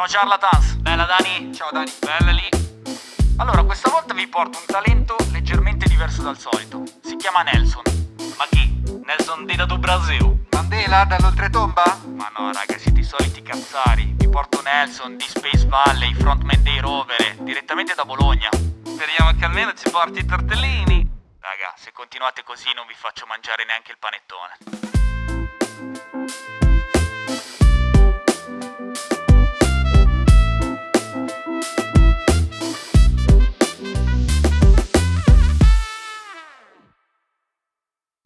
Ciao Charlatans, bella Dani? Ciao Dani. Bella lì? Allora, questa volta vi porto un talento leggermente diverso dal solito. Si chiama Nelson. Ma chi? Nelson Dida do Brasil. Mandela dall'oltretomba? Ma no, raga, siete i soliti cazzari. Vi porto Nelson di Space Valley, frontman dei Rovere, direttamente da Bologna. Speriamo che almeno ci porti i tortellini. Raga, se continuate così non vi faccio mangiare neanche il panettone.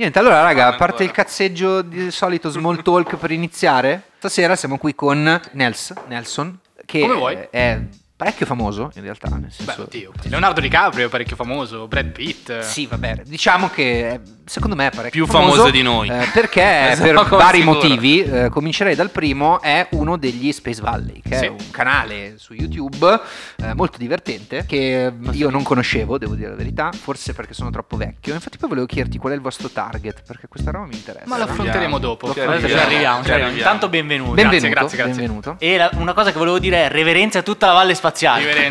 Niente, allora raga, a parte il cazzeggio di solito small talk per iniziare, stasera siamo qui con Nels, Nelson, che Come vuoi. è parecchio famoso in realtà, nel Beh, senso... oddio. Leonardo DiCaprio è parecchio famoso, Brad Pitt. Sì, vabbè, diciamo che secondo me è parecchio Più famoso di noi. eh, perché sono per vari sicuro. motivi, eh, comincerei dal primo, è uno degli Space Valley, che Sì. è un canale su YouTube eh, molto divertente, che io non conoscevo, devo dire la verità, forse perché sono troppo vecchio. Infatti poi volevo chiederti qual è il vostro target, perché questa roba mi interessa. Ma lo affronteremo dopo. Ci Arriviamo, arriviamo, ci ci arriviamo. arriviamo. Intanto benvenuto. Benvenuto, grazie, grazie. benvenuto. E la- una cosa che volevo dire è reverenza a tutta la Valle Spaziale.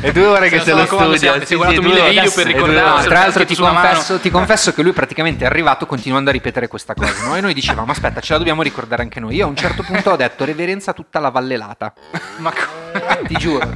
È due ore che se lo studia. si è- guardato mille video per ricordare- tra l'altro ti confesso, ti confesso che lui praticamente è arrivato continuando a ripetere questa cosa, no? E noi dicevamo, aspetta, ce la dobbiamo ricordare anche noi. Io a un certo punto ho detto reverenza a tutta la vallelata. Ma co- Ti giuro.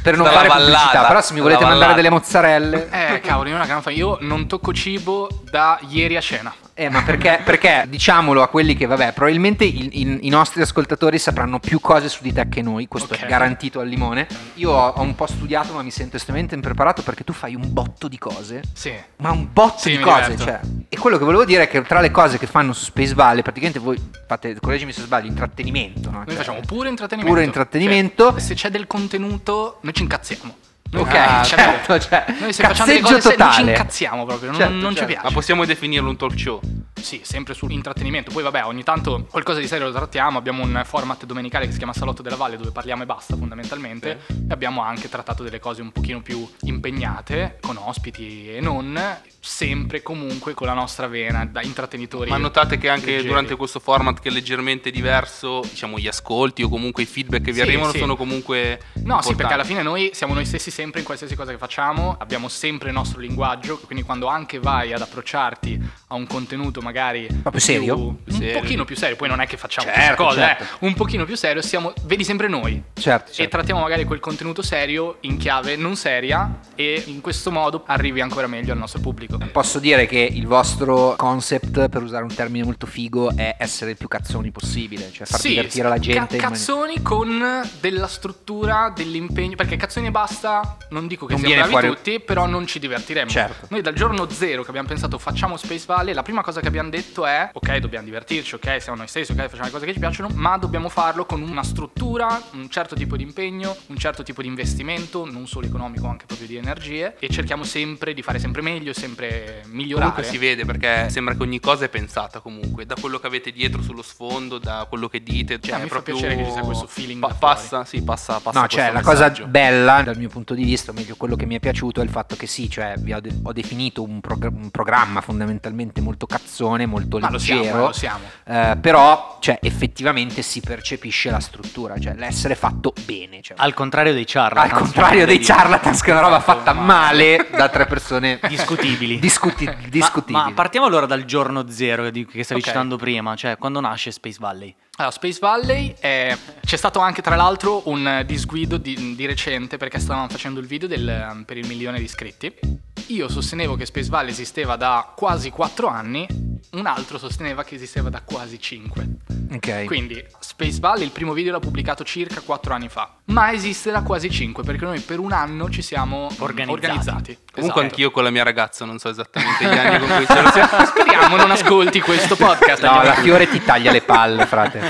Per non fare la pubblicità, però se mi volete mandare delle mozzarelle... Eh, cavolo, io una gran fa- Io non tocco cibo da ieri a cena. Eh, ma perché, perché diciamolo a quelli che, vabbè, probabilmente i, i- i nostri ascoltatori sapranno più cose su di te che noi, questo Ok. è garantito al limone. Io ho, ho un po' studiato, ma mi sento estremamente impreparato perché tu fai un botto di cose. Sì. Ma un botto Sì, di cose, diverto. cioè. E quello che volevo dire è che tra le cose che fanno su Space Valley, praticamente voi fate, correggimi se sbaglio, intrattenimento, no? Noi Cioè, facciamo pure intrattenimento. pure intrattenimento. Cioè, se c'è del contenuto, noi ci incazziamo. Ok, Ah, certo, cioè, Noi se facciamo delle cazzeggio cose se- noi ci totale. incazziamo proprio, non, Certo, non certo. ci piace. Ma possiamo definirlo un talk show? Sì, sempre sull'intrattenimento. Poi vabbè, ogni tanto qualcosa di serio lo trattiamo. Abbiamo un format domenicale che si chiama Salotto della Valle dove parliamo e basta fondamentalmente. E abbiamo anche trattato delle cose un pochino più impegnate, con ospiti e non, sempre comunque con la nostra vena da intrattenitori. Ma notate che anche leggeri. durante questo format che è leggermente diverso, diciamo gli ascolti o comunque i feedback che vi Sì, arrivano sì. sono comunque No, sì, perché alla importanti. fine noi siamo noi stessi sempre in qualsiasi cosa che facciamo, abbiamo sempre il nostro linguaggio, quindi quando anche vai ad approcciarti a un contenuto magari più serio? un Serio. pochino più serio, poi non è che facciamo Certo, cose, certo. eh, un pochino più serio, siamo, vedi sempre noi. Certo, E certo. trattiamo magari quel contenuto serio in chiave non seria e in questo modo arrivi ancora meglio al nostro pubblico. Posso dire che il vostro concept, per usare un termine molto figo, è essere il più cazzoni possibile, cioè far Sì, divertire la gente. ca- in mani- cazzoni con della struttura, dell'impegno. Perché cazzoni e basta, non dico che Non siamo bravi fuori- tutti, però non ci divertiremo. Certo. Noi dal giorno zero che abbiamo pensato facciamo Space Valley, la prima cosa che abbiamo detto è: ok, dobbiamo divertirci, ok, siamo noi stessi, ok, facciamo le cose che ci piacciono, ma dobbiamo farlo con una struttura, un certo tipo di impegno, un certo tipo di investimento, non solo economico, anche proprio di energie. E cerchiamo sempre di fare sempre meglio, sempre migliorare. Comunque si vede perché sembra che ogni cosa è pensata comunque, da quello che avete dietro sullo sfondo, da quello che dite, cioè Ah, mi è fa proprio piacere che ci sia questo feeling Pa- passa, sì, passa, passa No, cioè la cosa messaggio. bella dal mio punto di vista, o meglio quello che mi è piaciuto è il fatto che sì, cioè vi ho, de- ho definito un, progr- un programma fondamentalmente molto cazzone, molto Ma lo siamo, leggero, eh, lo siamo. eh, però cioè, effettivamente si percepisce la struttura, cioè l'essere fatto bene. Cioè, Al contrario dei charlatans. al contrario dei Esatto, charlatans, che è una roba fatta male da tre persone Discutibili. discuti- Ma- discutibili. Ma, partiamo allora dal giorno zero di- che stavi Ok. citando prima, cioè quando nasce Space Valley. Allora, Space Valley è- c'è stato anche tra l'altro un disguido di, di recente perché stavamo facendo il video del, ehm, per il milione di iscritti. Io sostenevo che Space Valley esisteva da quasi 4 anni, un altro sosteneva che esisteva da quasi 5. Ok. Quindi Space Valley, il primo video l'ho pubblicato circa 4 anni fa, ma esiste da quasi 5 perché noi per un anno ci siamo Organizzati. organizzati. Comunque Esatto. anch'io con la mia ragazza non so esattamente gli anni con cui ce lo siamo. Speriamo non ascolti questo podcast. No, la. Fiore ti taglia le palle, frate.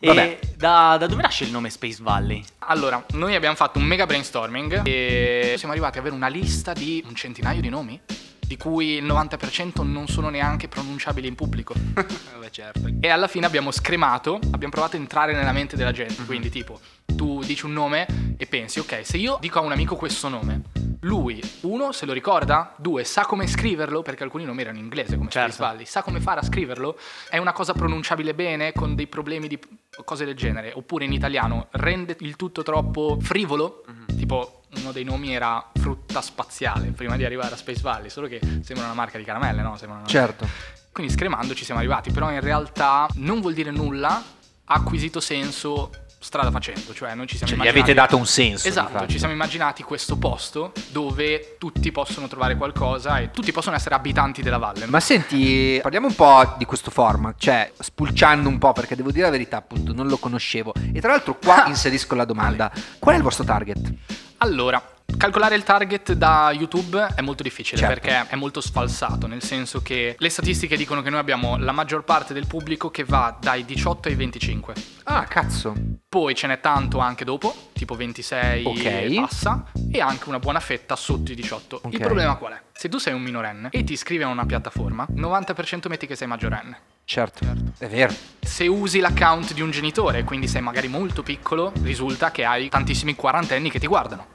Vabbè. E da, da dove nasce il nome Space Valley? Allora, noi abbiamo fatto un mega brainstorming e siamo arrivati ad avere una lista di un centinaio di nomi, di cui il 90% non sono neanche pronunciabili in pubblico. Vabbè, certo. E alla fine abbiamo scremato, abbiamo provato a entrare nella mente della gente. Quindi, tipo, tu dici un nome e pensi, ok, se io dico a un amico questo nome, lui, uno, se lo ricorda, due, sa come scriverlo, perché alcuni nomi erano in inglese, come Certo. Space sa come fare a scriverlo, è una cosa pronunciabile bene, con dei problemi di cose del genere, oppure in italiano rende il tutto troppo frivolo, Mhm. tipo uno dei nomi era frutta spaziale prima di arrivare a Space Valley, solo che sembra una marca di caramelle, no? Sembra una- Certo. Quindi scremando ci siamo arrivati, però in realtà non vuol dire nulla, ha acquisito senso strada facendo, cioè noi ci siamo Cioè, gli immaginati... avete dato un senso. Esatto, ci siamo immaginati questo posto dove tutti possono trovare qualcosa e tutti possono essere abitanti della valle. Ma senti, parliamo un po' di questo format, cioè spulciando un po' perché devo dire la verità, appunto, non lo conoscevo. E tra l'altro qua Ah. inserisco la domanda. Qual è il vostro target? Allora, calcolare il target da YouTube è molto difficile Certo. perché è molto sfalsato, nel senso che le statistiche dicono che noi abbiamo la maggior parte del pubblico che va dai 18 ai 25. Ah, cazzo. Poi ce n'è tanto anche dopo, tipo 26 Ok. e passa, e anche una buona fetta sotto i 18. Ok. Il problema qual è? Se tu sei un minorenne e ti iscrivi a una piattaforma, 90% metti che sei maggiorenne. Certo, è vero. Se usi l'account di un genitore, quindi sei magari molto piccolo, risulta che hai tantissimi quarantenni che ti guardano.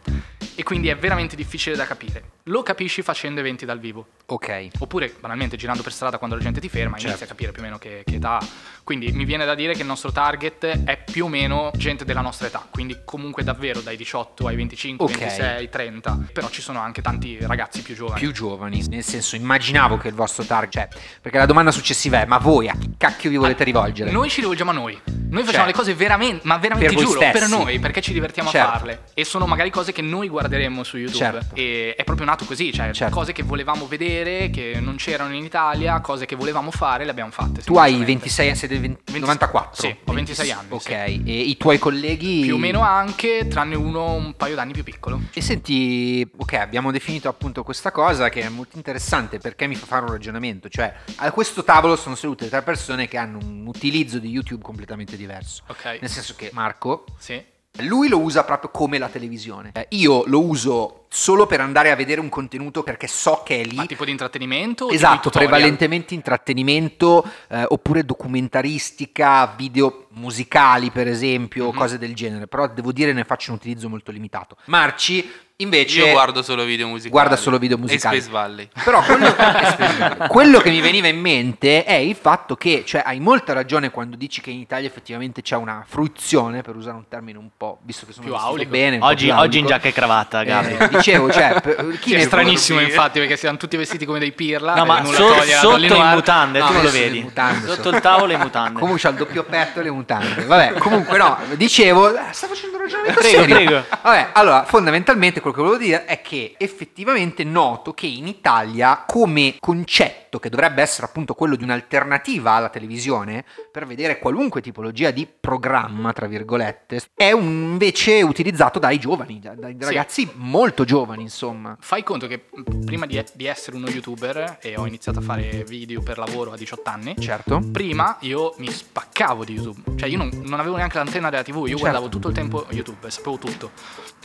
E quindi è veramente difficile da capire. Lo capisci facendo eventi dal vivo. Ok. Oppure banalmente girando per strada quando la gente ti ferma, inizi Certo. a capire più o meno che, che età ha. Quindi mi viene da dire che il nostro target è più o meno gente della nostra età, quindi comunque davvero dai 18 ai 25, Ok. 26, 30. Però ci sono anche tanti ragazzi più giovani. Più giovani, nel senso immaginavo che il vostro target, cioè, perché la domanda successiva è ma voi a chi cacchio vi volete rivolgere? Noi ci rivolgiamo a noi. Noi facciamo Cioè, le cose veramente, ma veramente per giuro, per noi, perché ci divertiamo Certo. a farle. E sono magari cose che noi guarderemo su YouTube. Certo. E è proprio nato così, cioè Certo. cose che volevamo vedere, che non c'erano in Italia, cose che volevamo fare, le abbiamo fatte. Tu hai semplicemente. 26, sei del 20 20 94? Sì, ho 26 anni, Ok, sì. e i tuoi colleghi? Più o meno anche, tranne uno un paio d'anni più piccolo. E senti, ok, abbiamo definito appunto questa cosa che è molto interessante perché mi fa fare un ragionamento, cioè a questo tavolo sono sedute tre persone che hanno un utilizzo di YouTube completamente diverso. Ok. Nel senso che Marco, Sì. Lui lo usa proprio come la televisione. Eh, Io lo uso solo per andare a vedere un contenuto perché so che è lì. Ma tipo di intrattenimento? Esatto, di prevalentemente intrattenimento eh, oppure documentaristica, video musicali per esempio, Mhm. cose del genere, però devo dire ne faccio un utilizzo molto limitato. Marci invece Io guardo solo video musicali. guarda solo video musicali. E Space Valley. Però quello, quello che mi veniva in mente è il fatto che, cioè, hai molta ragione quando dici che in Italia effettivamente c'è una fruizione, per usare un termine un po', visto che sono Più bene. Oggi, più oggi in giacca e cravatta, Gabri. Eh, dicevo, cioè, chi Sì, è stranissimo sì. infatti perché siamo tutti vestiti come dei pirla. No, e ma nulla so- sotto in mutande, No, tu non lo vedi. mutande Sotto sono. il tavolo in mutande. Comunque c'ha il doppio petto e le mutande. Vabbè, comunque no, dicevo, eh, sta facendo un ragionamento Prego, serio. prego. Vabbè, allora, fondamentalmente quello che volevo dire è che effettivamente noto che in Italia come concetto che dovrebbe essere appunto quello di un'alternativa alla televisione per vedere qualunque tipologia di programma, tra virgolette, è un- invece utilizzato dai giovani, da- dai Sì. ragazzi molto giovani, insomma. Fai conto che prima di, di essere uno youtuber e ho iniziato a fare video per lavoro a 18 anni, Certo. prima io mi spaccavo di YouTube, cioè io non, non avevo neanche l'antenna della TV, io Certo. guardavo tutto il tempo YouTube e sapevo tutto.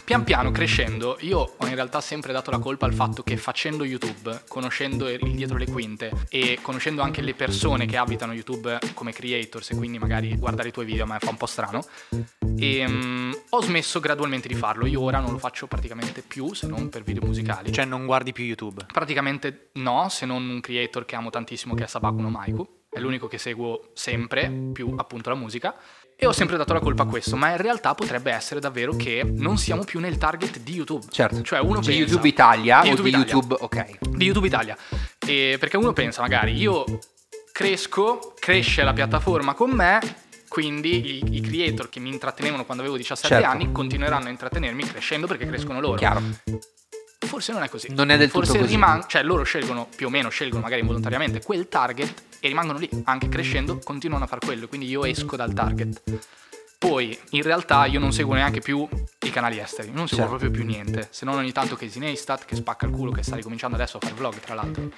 Pian piano crescendo, io ho in realtà sempre dato la colpa al fatto che facendo YouTube, conoscendo il dietro le quinte e conoscendo anche le persone che abitano YouTube come creators e quindi magari guardare i tuoi video a me fa un po' strano, e, mm, ho smesso gradualmente di farlo. Io ora non lo faccio praticamente più se non per video musicali. Cioè, non guardi più YouTube. Praticamente no, se non un creator che amo tantissimo che è Sabakuno Maiku. È l'unico che seguo sempre, più appunto la musica. E ho sempre dato la colpa a questo, ma in realtà potrebbe essere davvero che non siamo più nel target di YouTube. Certo. Cioè uno Di pensa... YouTube Italia Di o YouTube di Italia. YouTube, ok. Di YouTube Italia. E perché uno pensa magari io cresco, cresce la piattaforma con me, quindi i, i creator che mi intrattenevano quando avevo 17 Certo. anni continueranno a intrattenermi crescendo perché crescono loro. Chiaro. Forse non è così. Non è del tutto Forse così. riman- cioè loro scelgono, più o meno scelgono magari involontariamente quel target e rimangono lì, anche crescendo continuano a fare quello, quindi io esco dal target. Poi in realtà io non seguo neanche più canali esteri, non seguo Certo. proprio più niente, se non ogni tanto Casey Neistat che spacca il culo, che sta ricominciando adesso a fare vlog tra l'altro.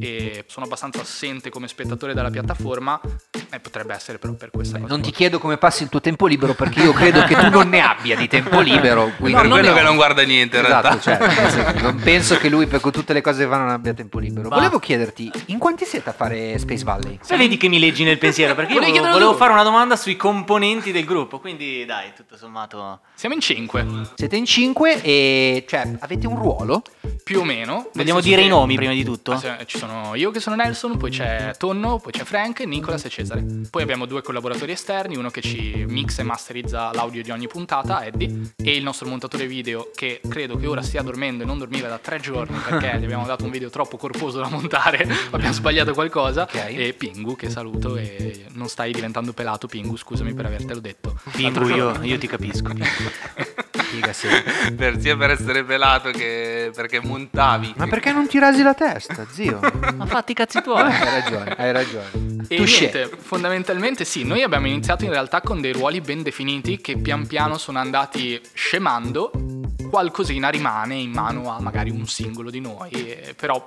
E sono abbastanza assente come spettatore della piattaforma e potrebbe essere però per questa cosa. Non ti chiedo come passi il tuo tempo libero perché io credo che tu non ne abbia di tempo libero. Quindi per non quello che non guarda niente in Esatto, realtà. cioè, non penso che lui per tutte le cose che fa non abbia tempo libero. Va. Volevo chiederti, in quanti siete a fare Space Valley? Se vedi che mi leggi nel pensiero, perché io volevo, volevo fare una domanda sui componenti del gruppo, quindi dai, tutto sommato... Siamo in 5. Cinque, Siete in cinque e cioè avete un ruolo? più o meno. Vogliamo dire che- i nomi prima di tutto? Ah, sì, Ci sono io che sono Nelson, poi c'è Tonno, poi c'è Frank, Nicolas e Cesare. Poi abbiamo due collaboratori esterni, uno che ci mixa e masterizza l'audio di ogni puntata, Eddie, e il nostro montatore video che credo che ora stia dormendo e non dormiva da tre giorni perché gli abbiamo dato un video troppo corposo da montare, abbiamo sbagliato qualcosa, Ok. e Pingu che saluto e non stai diventando pelato Pingu, scusami per avertelo detto. Pingu, io, io ti capisco. Figa, sì. per, sia per essere pelato che perché montavi. Ma perché non ti rasi la testa, zio? Ma fatti i cazzi tuoi. hai ragione, hai ragione. E Tu niente, fondamentalmente sì, noi abbiamo iniziato in realtà con dei ruoli ben definiti che pian piano sono andati scemando, qualcosina rimane in mano a magari un singolo di noi, eh, però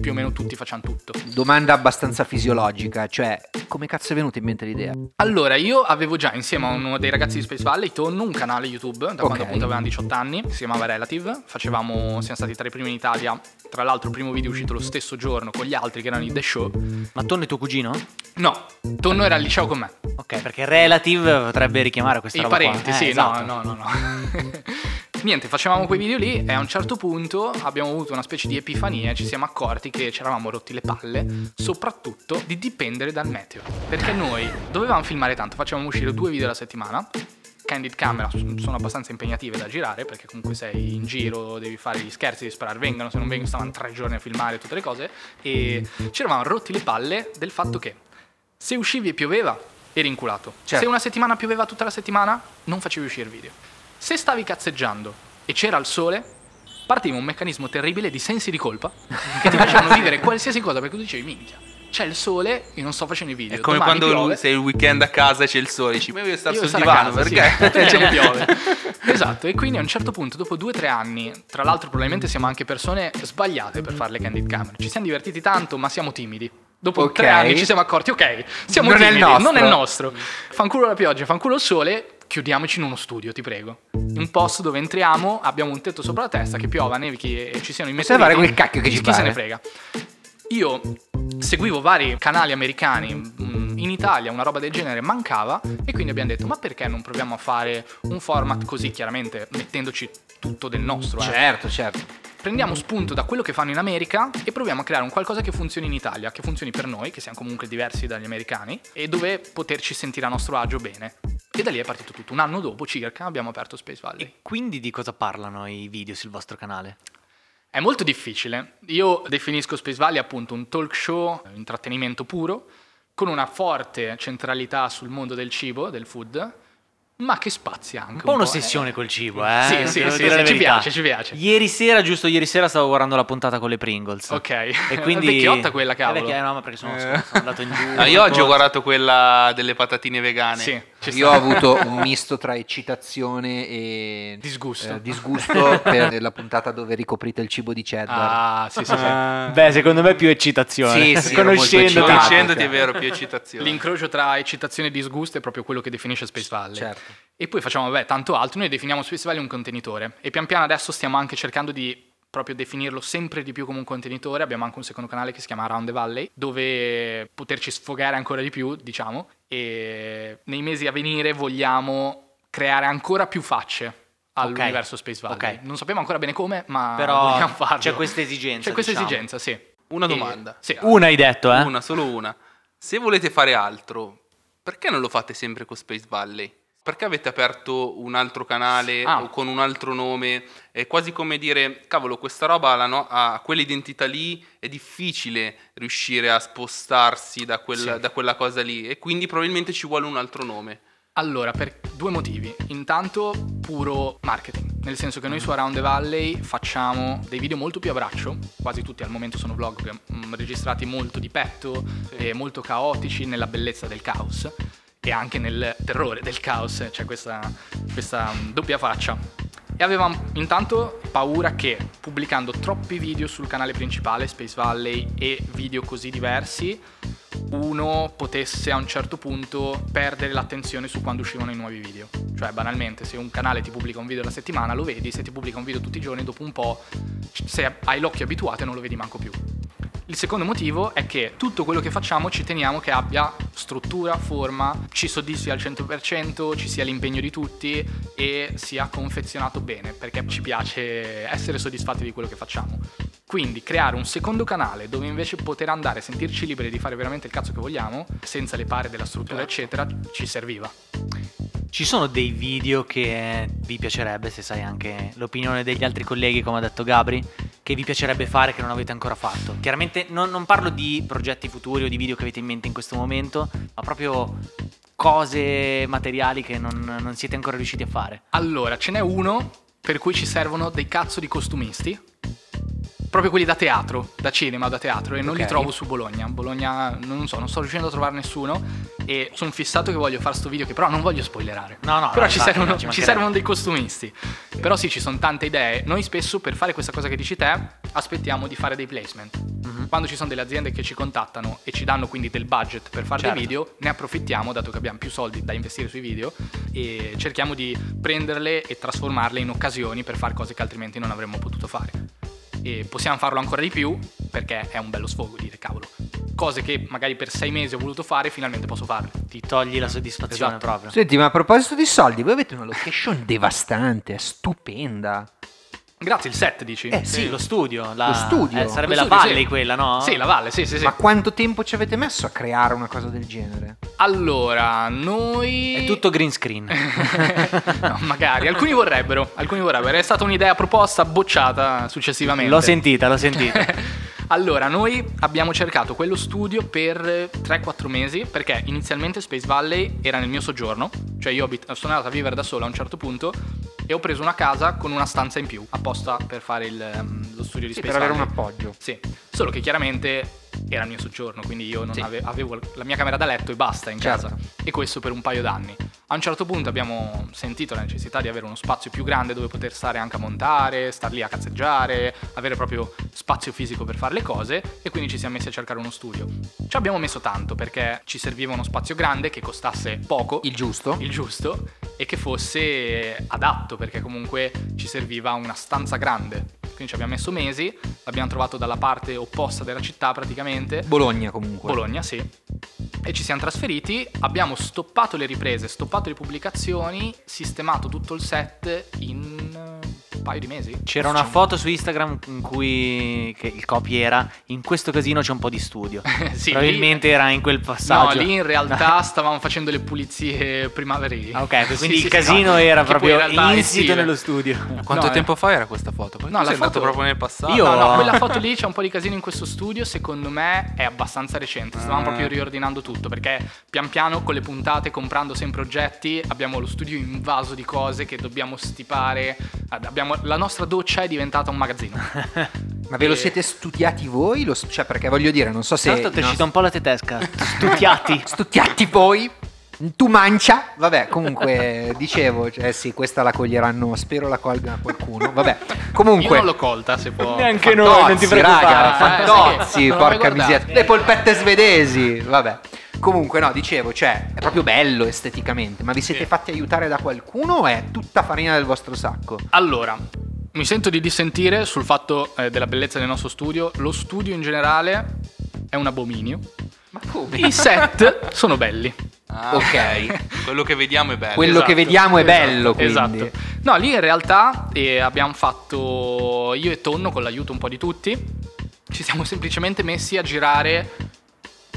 più o meno tutti facciamo tutto. Domanda abbastanza fisiologica, cioè come cazzo è venuta in mente l'idea? Allora, io avevo già insieme a uno dei ragazzi di Space Valley, Tonno, un canale YouTube da quando Ok. Appunto avevamo 18 anni, si chiamava Relative, facevamo, siamo stati tra i primi in Italia, tra l'altro il primo video è uscito lo stesso giorno con gli altri che erano i The Show. Ma Tonno è tuo cugino? No, Tonno era al liceo con me. Ok, perché Relative potrebbe richiamare questa I roba qua. parenti, Eh, sì, esatto. no, no, no, no. Niente, facevamo quei video lì e a un certo punto abbiamo avuto una specie di epifania e ci siamo accorti che ci eravamo rotti le palle, soprattutto di dipendere dal meteo. Perché noi dovevamo filmare tanto, facevamo uscire due video alla settimana. Candid camera sono abbastanza impegnative da girare perché comunque sei in giro, devi fare gli scherzi, devi sperare vengano, se non vengono stavano tre giorni a filmare tutte le cose e ci eravamo rotti le palle del fatto che se uscivi e pioveva, eri inculato. Certo. Se una settimana pioveva tutta la settimana, non facevi uscire il video. Se stavi cazzeggiando e c'era il sole, partiva un meccanismo terribile di sensi di colpa che ti facevano vivere qualsiasi cosa perché tu dicevi, minchia, c'è il sole e non sto facendo i video. È come Domani quando piove, sei il weekend a casa e c'è il sole, dici, ma io voglio stare io sul divano casa, sì, perché? perché non piove. esatto, e quindi a un certo punto, dopo due o tre anni, tra l'altro probabilmente siamo anche persone sbagliate per fare le candid camera. Ci siamo divertiti tanto, ma siamo timidi. Dopo Ok. tre anni ci siamo accorti, ok, siamo Non è il timidi, non è il nostro. Fanculo la pioggia, fanculo il sole, chiudiamoci in uno studio, ti prego. Un posto dove entriamo, abbiamo un tetto sopra la testa, che piova, nevichi e ci siano i Possiamo meteoriti. fare quel cacchio che ci Chi se pare. ne frega. Io seguivo vari canali americani mm, in Italia, una roba del genere mancava e quindi abbiamo detto ma perché non proviamo a fare un format così chiaramente mettendoci tutto del nostro. eh? Certo, certo. Prendiamo spunto da quello che fanno in America e proviamo a creare un qualcosa che funzioni in Italia, che funzioni per noi, che siamo comunque diversi dagli americani e dove poterci sentire a nostro agio bene. E da lì è partito tutto. Un anno dopo circa abbiamo aperto Space Valley. E quindi di cosa parlano i video sul vostro canale? È molto difficile. Io definisco Space Valley appunto un talk show, intrattenimento puro, con una forte centralità sul mondo del cibo, del food, ma che spazia anche Un un, po' eh. un'ossessione col cibo, eh? Sì, sì, sì, sì, la ci piace, ci piace. Ieri sera, giusto ieri sera, stavo guardando la puntata con le Pringles. Ok. E quindi... Vecchiotta quella, Eh, cavolo. vecchia- no, ma perché sono, Eh. sono andato in giù. Ah, io oggi cosa. ho guardato quella delle patatine vegane. Sì. Io ho avuto un misto tra eccitazione e Disgusto. eh, disgusto per la puntata dove ricoprite il cibo di cheddar. Ah, sì, sì, sì. Ah. Beh, secondo me è più eccitazione. Sì, sì, Conoscendoti. Conoscendoti è vero, più eccitazione. L'incrocio tra eccitazione e disgusto è proprio quello che definisce Space Valley. Certo. E poi facciamo, vabbè, tanto altro. Noi definiamo Space Valley un contenitore. E pian piano adesso stiamo anche cercando di proprio definirlo sempre di più come un contenitore. Abbiamo anche un secondo canale che si chiama Around the Valley, dove poterci sfogare ancora di più, diciamo. E nei mesi a venire vogliamo creare ancora più facce all'universo Space Valley. Ok. Non sappiamo ancora bene come, ma Però vogliamo farlo. c'è questa esigenza, C'è questa diciamo. esigenza, sì. Una E- domanda. sì. Una hai detto, eh? Una, solo una. Se volete fare altro, perché non lo fate sempre con Space Valley? Perché avete aperto un altro canale Ah. o con un altro nome? È quasi come dire, cavolo, questa roba no- ha quell'identità lì, è difficile riuscire a spostarsi da, quel- Sì. da quella cosa lì e quindi probabilmente ci vuole un altro nome. Allora, per due motivi. Intanto, puro marketing, nel senso che noi su Around the Valley facciamo dei video molto più a braccio, quasi tutti al momento sono vlog mm, registrati molto di petto e molto caotici nella bellezza del caos e anche nel terrore del caos, c'è questa, questa mm, doppia faccia. E avevamo intanto paura che pubblicando troppi video sul canale principale, Space Valley, e video così diversi, uno potesse a un certo punto perdere l'attenzione su quando uscivano i nuovi video. Cioè, banalmente, se un canale ti pubblica un video alla settimana, lo vedi, se ti pubblica un video tutti i giorni, dopo un po', se hai l'occhio abituato, non lo vedi manco più. Il secondo motivo è che tutto quello che facciamo ci teniamo che abbia struttura, forma, ci soddisfi al 100%, ci sia l'impegno di tutti e sia confezionato bene, perché ci piace essere soddisfatti di quello che facciamo. Quindi creare un secondo canale dove invece poter andare a sentirci liberi di fare veramente il cazzo che vogliamo, senza le pare della struttura, eccetera, ci serviva. Ci sono dei video che vi piacerebbe, se sai anche l'opinione degli altri colleghi, come ha detto Gabri, che vi piacerebbe fare che non avete ancora fatto? Chiaramente non, non parlo di progetti futuri o di video che avete in mente in questo momento, ma proprio cose materiali che non, non siete ancora riusciti a fare. Allora, ce n'è uno per cui ci servono dei cazzo di costumisti. Proprio quelli da teatro, da cinema, da teatro, e non Ok. li trovo su Bologna. Bologna, non so, non sto riuscendo a trovare nessuno. E sono fissato che voglio fare sto video, che però non voglio spoilerare. No, no, Però no, ci, infatti, servono, no, ci ci servono dei costumisti. Però sì, ci sono tante idee. Noi spesso per fare questa cosa che dici te, aspettiamo di fare dei placement. Mhm. Quando ci sono delle aziende che ci contattano e ci danno quindi del budget per fare Certo. dei video, ne approfittiamo dato che abbiamo più soldi da investire sui video e cerchiamo di prenderle e trasformarle in occasioni per fare cose che altrimenti non avremmo potuto fare. E possiamo farlo ancora di più perché è un bello sfogo dire cavolo. Cose che magari per sei mesi ho voluto fare, finalmente posso farle. Ti togli la soddisfazione Esatto. proprio. Senti, ma a proposito di soldi, voi avete una location devastante, è stupenda. Grazie, il set dici? Eh, Sì, Sì. lo studio. la- Lo studio. eh, sarebbe Lo la studio, Valley sì. quella, no? Sì, la Valle, sì, sì, sì. Ma quanto tempo ci avete messo a creare una cosa del genere? Allora, noi... È tutto green screen. no, magari, alcuni vorrebbero, alcuni vorrebbero. È stata un'idea proposta, bocciata successivamente. l'ho sentita, l'ho sentita. allora, noi abbiamo cercato quello studio per 3-4 mesi perché inizialmente Space Valley era nel mio soggiorno, cioè io abit- sono andato a vivere da solo a un certo punto e ho preso una casa con una stanza in più apposta per fare il, ehm, lo studio di Sì, Space per avere un Valley. appoggio. Sì, solo che chiaramente era il mio soggiorno, quindi io non Sì. ave- avevo la mia camera da letto e basta in Certo. casa. E questo per un paio d'anni. A un certo punto abbiamo sentito la necessità di avere uno spazio più grande dove poter stare anche a montare, star lì a cazzeggiare, avere proprio spazio fisico per fare le cose e quindi ci siamo messi a cercare uno studio. Ci abbiamo messo tanto perché ci serviva uno spazio grande che costasse poco, Il giusto? il giusto, e che fosse adatto perché comunque ci serviva una stanza grande. Quindi ci abbiamo messo mesi, l'abbiamo trovato dalla parte opposta della città praticamente. Bologna comunque. Bologna, sì. E ci siamo trasferiti, abbiamo stoppato le riprese, stoppato le pubblicazioni, sistemato tutto il set in eh, un paio di mesi. C'era una foto su Instagram in cui che il copy era in questo casino c'è un po' di studio. Sì, Probabilmente lì- era in quel No, passaggio. lì in realtà stavamo facendo le pulizie primaverili. Ah, ok, quindi sì, il sì, casino no, era che proprio è insito estive. nello studio. Quanto No, tempo eh. fa era questa foto? Poi No, la sei foto- proprio nel passato. Io- No, no, quella foto lì c'è un po' di casino in questo studio, secondo me è abbastanza recente. Stavamo Ah. proprio riordinando tutto perché pian piano con le puntate, comprando sempre oggetti, abbiamo lo studio invaso di cose che dobbiamo stipare. Abbiamo- la nostra doccia è diventata un magazzino. Ma ve lo siete studiati voi? Lo cioè, perché voglio dire, non so se... Certo, ti è uscita un po' la tedesca. Studiati. Studiati voi? Tu mancia? Vabbè, comunque, dicevo, cioè, sì, questa la coglieranno, spero la colga qualcuno. Vabbè, Io comunque... non l'ho colta, se può. Neanche noi, non ti Fantozzi, preoccupare. raga, Eh, Fantozzi, l'ho porca miseria. Le polpette svedesi, vabbè. Comunque, no, dicevo, cioè, è proprio bello esteticamente, ma vi siete Sì. fatti aiutare da qualcuno o è tutta farina del vostro sacco? Allora, mi sento di dissentire sul fatto eh, della bellezza del nostro studio. Lo studio in generale è un abominio. Ma come? I set sono belli. Ah, Ok. Quello che vediamo è bello. Quello Esatto, che vediamo è esatto, bello, quindi. Esatto. No, lì in realtà eh, abbiamo fatto io e Tonno con l'aiuto un po' di tutti. Ci siamo semplicemente messi a girare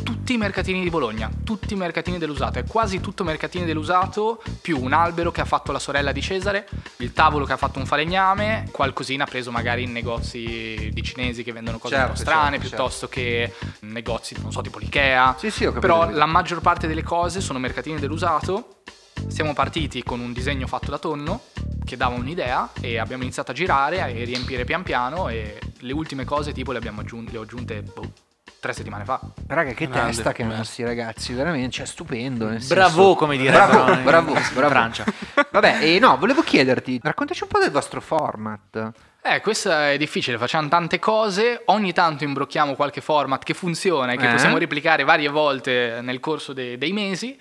tutti i mercatini di Bologna, tutti i mercatini dell'usato, è quasi tutto mercatini dell'usato, più un albero che ha fatto la sorella di Cesare, il tavolo che ha fatto un falegname, qualcosina preso magari in negozi di cinesi che vendono cose Certo, un po' strane, certo, piuttosto che negozi, non so, tipo l'Ikea. Sì, sì, ho capito. Però la maggior parte delle cose sono mercatini dell'usato. Siamo partiti con un disegno fatto da Tonno che dava un'idea e abbiamo iniziato a girare e riempire pian piano e le ultime cose tipo le, abbiamo aggiun- le ho aggiunte boh, tre settimane fa. Raga, che Grande, testa che hanno questi ragazzi, veramente, cioè, stupendo. nel Bravo, senso- come direbbero Bravo, in- bravo, in bravo. Francia. Vabbè, e no, volevo chiederti, raccontaci un po' del vostro format. Eh, questo è difficile, facciamo tante cose, ogni tanto imbrocchiamo qualche format che funziona e che Eh? possiamo replicare varie volte nel corso de- dei mesi.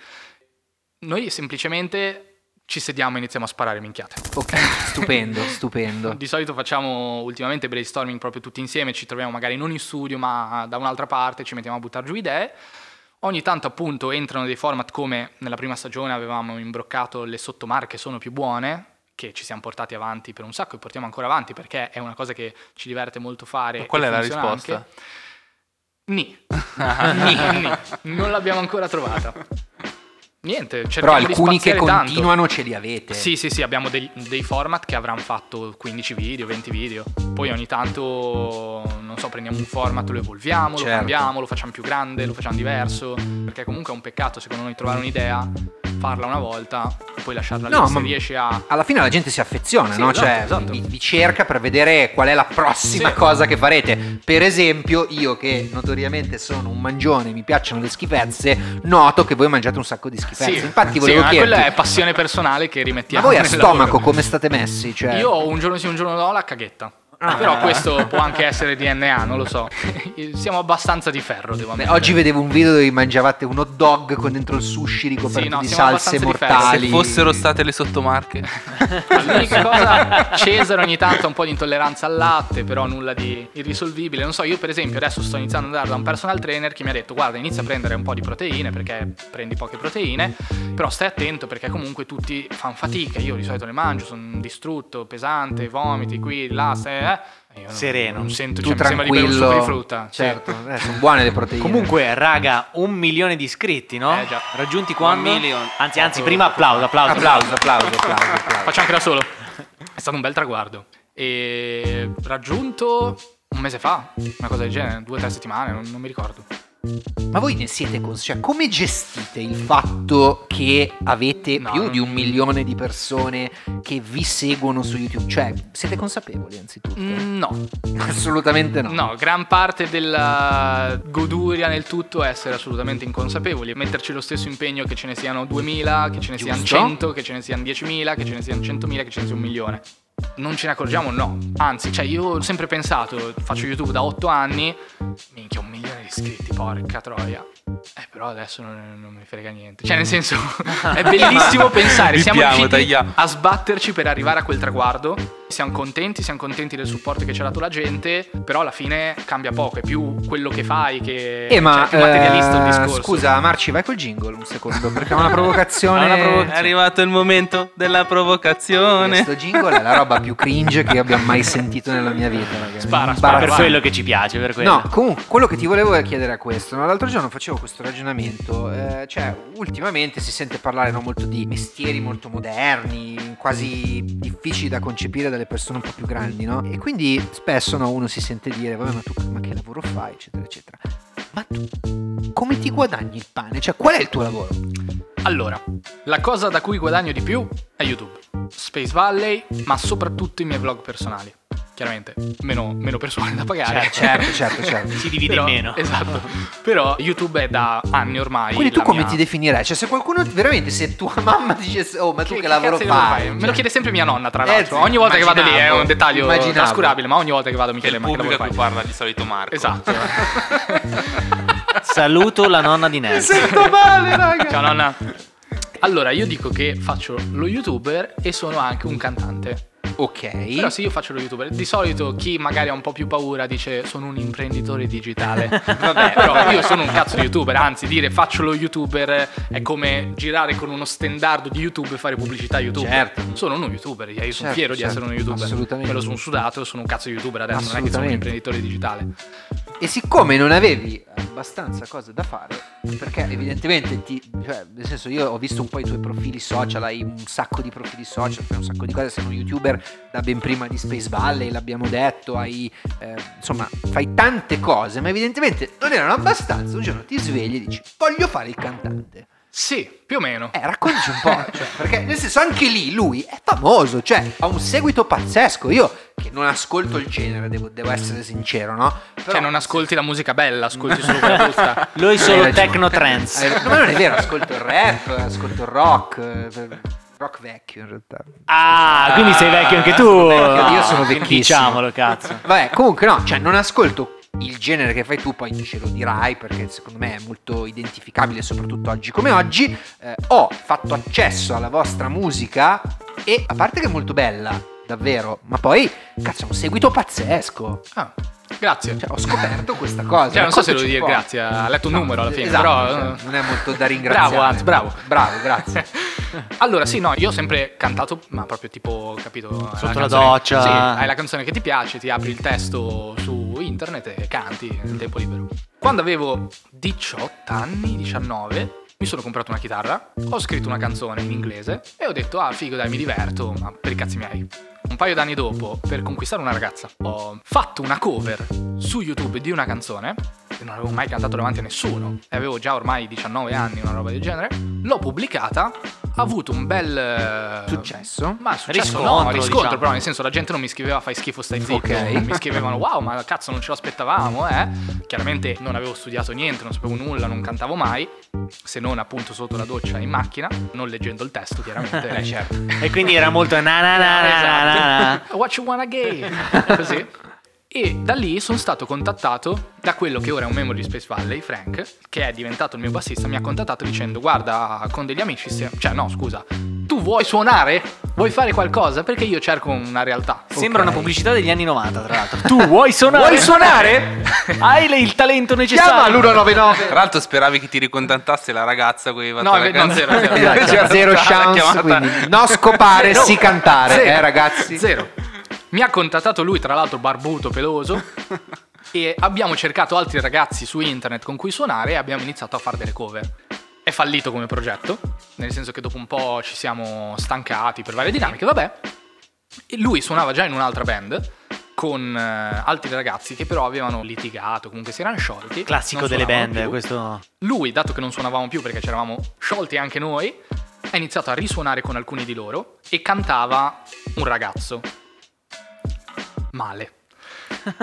Noi semplicemente ci sediamo e iniziamo a sparare minchiate. Ok, stupendo, stupendo. Di solito facciamo ultimamente brainstorming proprio tutti insieme, ci troviamo magari non in studio ma da un'altra parte, ci mettiamo a buttare giù idee. Ogni tanto appunto entrano dei format come nella prima stagione avevamo imbroccato le sottomarche sono più buone, che ci siamo portati avanti per un sacco e portiamo ancora avanti perché è una cosa che ci diverte molto fare. Ma qual è la risposta? anche. Ni. Ni, ni. Non l'abbiamo ancora trovata. Niente, Però alcuni che spaziare tanto. continuano ce li avete. Sì, sì, sì, abbiamo dei, dei format che avranno fatto 15 video, 20 video. Poi ogni tanto, non so, prendiamo un format, lo evolviamo, Certo. lo cambiamo, lo facciamo più grande, lo facciamo diverso. Perché comunque è un peccato, secondo noi, trovare un'idea, farla una volta e poi lasciarla lì. No, Se ma- riesci a... Alla fine la gente si affeziona, Sì, no? esatto, cioè, esatto. Vi, vi cerca per vedere qual è la prossima Sì. cosa che farete. Per esempio, io che notoriamente sono un mangione, mi piacciono le schifezze, noto che voi mangiate un sacco di schifezze. Infatti, sì, volevo ma chiederti, quella è passione personale che ma rimettiamo. voi a stomaco lavoro. come state messi? Cioè, Io un giorno sì, un giorno no la caghetta. Ah. Però questo può anche essere DNA, non lo so. Siamo abbastanza di ferro, devo ammettere. oggi vedevo un video dove mangiavate un hot dog con dentro il sushi ricoperto Sì, no, di siamo salse abbastanza di ferro. mortali. Se fossero state le sottomarche. L'unica cosa, Cesare ogni tanto ha un po' di intolleranza al latte, però nulla di irrisolvibile. Non so, io per esempio adesso sto iniziando ad andare da un personal trainer che mi ha detto guarda inizia a prendere un po' di proteine perché prendi poche proteine, però stai attento perché comunque tutti fanno fatica, io di solito le mangio, sono distrutto, pesante, vomiti qui, là, stai, eh. E io Sereno. Non sento, tu cioè, mi sembra di bere un tranquillo. succo di frutta. sì. Certo, eh, sono buone le proteine. Comunque, raga, un milione di iscritti, no? Eh, già. Raggiunti quando? Anzi, anzi, prima applauso, applauso. applauso, applauso, applauso. applauso. Faccio anche da solo. È stato un bel traguardo. E raggiunto un mese fa, una cosa del genere, due o tre settimane, non, non mi ricordo. Ma voi ne siete consci? Cioè, come gestite il fatto che avete No, più di un milione di persone che vi seguono su YouTube? Cioè, siete consapevoli anzitutto? Mm, No, Assolutamente no. No, gran parte della goduria nel tutto è essere assolutamente inconsapevoli, metterci lo stesso impegno che ce ne siano 2000, che ce ne siano Giusto. 100, che ce ne siano 10.000, che ce ne siano 100.000, che ce ne sia un milione. Non ce ne accorgiamo? No. Anzi, cioè io ho sempre pensato, faccio YouTube da 8 anni, minchia un milione iscritti, porca troia. Eh, però adesso non, non mi frega niente. Cioè, nel senso, è bellissimo pensare, siamo Bippiamo, riusciti tagliamo. a sbatterci per arrivare a quel traguardo. Siamo contenti, siamo contenti del supporto che ci ha dato la gente, però alla fine cambia poco, è più quello che fai che Eh, ma cioè, è più materialista il eh, discorso. scusa, Marci, vai col jingle un secondo, perché è una provocazione. È una provo- È arrivato il momento della provocazione. Questo jingle è la roba più cringe che io abbia mai sentito nella mia vita, ragazzi. Spara, Un spara, Per quello che ci piace, per quello. No, comunque quello che ti volevo chiedere è questo. no? L'altro giorno facevo questo ragionamento. eh, cioè, ultimamente si sente parlare no, molto di mestieri molto moderni, quasi difficili da concepire dalle persone un po' più grandi, no? E quindi spesso no, uno si sente dire, vabbè, ma tu ma che lavoro fai, eccetera, eccetera. Ma tu come ti guadagni il pane? Cioè, qual è il tuo lavoro? Allora, la cosa da cui guadagno di più è YouTube, Space Valley, ma soprattutto i miei vlog personali. Chiaramente, meno, meno persone da pagare. Certo, certo, certo. Si divide Però- in meno. Esatto. Però YouTube è da anni ormai. Quindi tu come mia- ti definirei? Cioè, se qualcuno veramente, se tua mamma dicesse, oh, ma tu che, lavoro cazzo di fai? Me lo chiede sempre mia nonna, tra Eh, l'altro. sì, ogni volta che vado lì è un dettaglio immaginavo. trascurabile, ma ogni volta che vado mi Che chiede ma che lavoro fai? parla di solito Marco. Esatto. Saluto la nonna di Nelson. Sento male, raga. Ciao nonna. Allora, io dico che faccio lo youtuber e sono anche un cantante. Ok. Però se io faccio lo youtuber, di solito chi magari ha un po' più paura dice sono un imprenditore digitale. Vabbè, però io sono un cazzo di youtuber, anzi dire faccio lo youtuber è come girare con uno standard di YouTube e fare pubblicità a YouTube. Certo. Sono uno youtuber, io sono Certo, fiero di certo, essere uno youtuber. assolutamente. Me lo sono sudato, sono un cazzo di youtuber adesso, non è che sono un imprenditore digitale. E siccome non avevi abbastanza cose da fare, perché evidentemente ti, cioè, nel senso io ho visto un po' i tuoi profili social, hai un sacco di profili social, fai un sacco di cose, sei un youtuber da ben prima di Space Valley, l'abbiamo detto, hai, eh, insomma, fai tante cose, ma evidentemente non erano abbastanza, un giorno ti svegli e dici voglio fare il cantante. Sì, più o meno. Eh, raccontaci un po', cioè, perché nel senso anche lì lui è famoso, cioè ha un seguito pazzesco, io non ascolto il genere, devo, devo essere sincero, no? Però- Cioè non ascolti la musica bella, ascolti solo quella brutta. Lui solo techno trance. Hai ragione. No, ma non è vero, ascolto il rap, ascolto il rock, eh, rock vecchio in realtà. Ah, quindi sei vecchio anche tu. Vecchio, io sono Ah, vecchissimo. Diciamolo, cazzo. Vabbè, comunque no, cioè non ascolto il genere che fai tu, poi ce lo dirai perché secondo me è molto identificabile, soprattutto oggi come oggi. Eh, ho fatto accesso alla vostra musica e a parte che è molto bella, davvero, ma poi, cazzo, è un seguito pazzesco. Ah, grazie. Cioè, ho scoperto questa cosa. Cioè, non so se devo dire grazie, ha letto un numero alla fine, Esatto, però... cioè, non è molto da ringraziare. Bravo, anzi, bravo. Bravo, grazie. Allora, sì, no, io ho sempre cantato, ma proprio tipo, capito? Sotto la canzone- doccia. Sì, hai la canzone che ti piace, ti apri il testo su internet e canti nel tempo libero. Quando avevo 18 anni, 19, mi sono comprato una chitarra, ho scritto una canzone in inglese e ho detto, ah, figo, dai, mi diverto, ma per i cazzi miei. Un paio d'anni dopo, per conquistare una ragazza, ho fatto una cover su YouTube di una canzone non avevo mai cantato davanti a nessuno e avevo già ormai 19 anni, una roba del genere. L'ho pubblicata, ha avuto un bel eh, Successo? Ma successo Riscontro, no, riscontro, diciamo. però nel senso la gente non mi scriveva fai schifo stai zitto, Ok. mi scrivevano wow ma cazzo non ce lo aspettavamo eh. Chiaramente non avevo studiato niente, non sapevo nulla, non cantavo mai, se non appunto sotto la doccia in macchina, non leggendo il testo chiaramente. Eh, certo. E quindi era molto na na na na na na. Esatto. What you wanna gay? Così. E da lì sono stato contattato da quello che ora è un membro di Space Valley, Frank, che è diventato il mio bassista, mi ha contattato dicendo guarda con degli amici, se- cioè no scusa, tu vuoi suonare? Vuoi fare qualcosa? Perché io cerco una realtà. Sembra Ok. una pubblicità degli anni 90, tra l'altro. Tu vuoi suonare? Vuoi suonare? Hai il talento Chiama necessario. l'199. Tra l'altro speravi che ti ricontattasse la ragazza con avevi No, fatto la canzone. zero, zero. Esatto, zero chance, quindi no scopare, Zero. sì cantare, Zero. eh ragazzi. Zero. Mi ha contattato lui, tra l'altro barbuto, peloso. e abbiamo cercato altri ragazzi su internet con cui suonare e abbiamo iniziato a fare delle cover. È fallito come progetto, nel senso che dopo un po' ci siamo stancati per varie dinamiche, vabbè. E lui suonava già in un'altra band con eh, altri ragazzi che però avevano litigato, comunque si erano sciolti. Classico delle band, più. questo. Lui, dato che non suonavamo più perché ci eravamo sciolti anche noi, ha iniziato a risuonare con alcuni di loro e cantava un ragazzo. Male.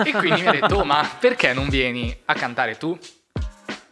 E quindi mi ha detto, "Oh, ma perché non vieni a cantare tu?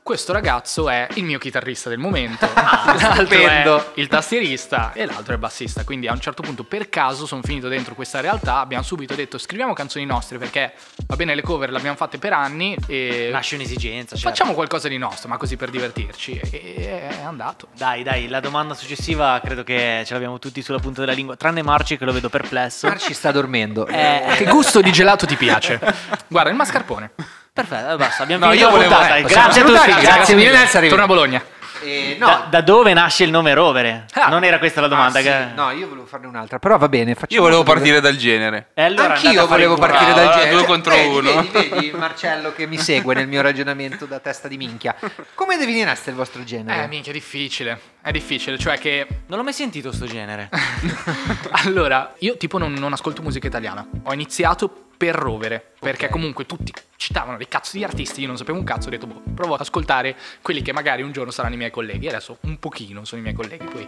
Questo ragazzo è il mio chitarrista del momento, l'altro stupendo. è il tastierista e l'altro è il bassista. Quindi a un certo punto, per caso, sono finito dentro questa realtà. Abbiamo subito detto: scriviamo canzoni nostre perché va bene, le cover le abbiamo fatte per anni e Nasce un'esigenza. certo. Facciamo qualcosa di nostro, ma così per divertirci. E è andato. Dai, dai, la domanda successiva credo che ce l'abbiamo tutti sulla punta della lingua, tranne Marci che lo vedo perplesso. Marci sta dormendo. Eh, Che gusto di gelato ti piace? Guarda, il mascarpone. Perfetto, eh, basta, abbiamo No, finito io la volevo- puntata. eh, Grazie a tutti. grazie mille, Nelson. Torna a Bologna. Eh, no, Da, da dove nasce il nome Rovere? Ah. non era questa la domanda. Ah, sì. che- No, io volevo farne un'altra, però va bene. facciamo Io volevo partire dal genere. E allora andate Anch'io a fare volevo culo. partire Ah, dal allora genere. due contro vedi, uno. Vedi, vedi Marcello che mi segue nel mio ragionamento da testa di minchia. Come definireste il vostro genere? Eh, minchia, è difficile. È difficile, cioè che. Non l'ho mai sentito sto genere. allora, io tipo non, non ascolto musica italiana. Ho iniziato per rovere. Perché comunque tutti citavano dei cazzo di artisti, io non sapevo un cazzo, ho detto, boh, provo ad ascoltare quelli che magari un giorno saranno i miei colleghi. Adesso un pochino sono i miei colleghi, poi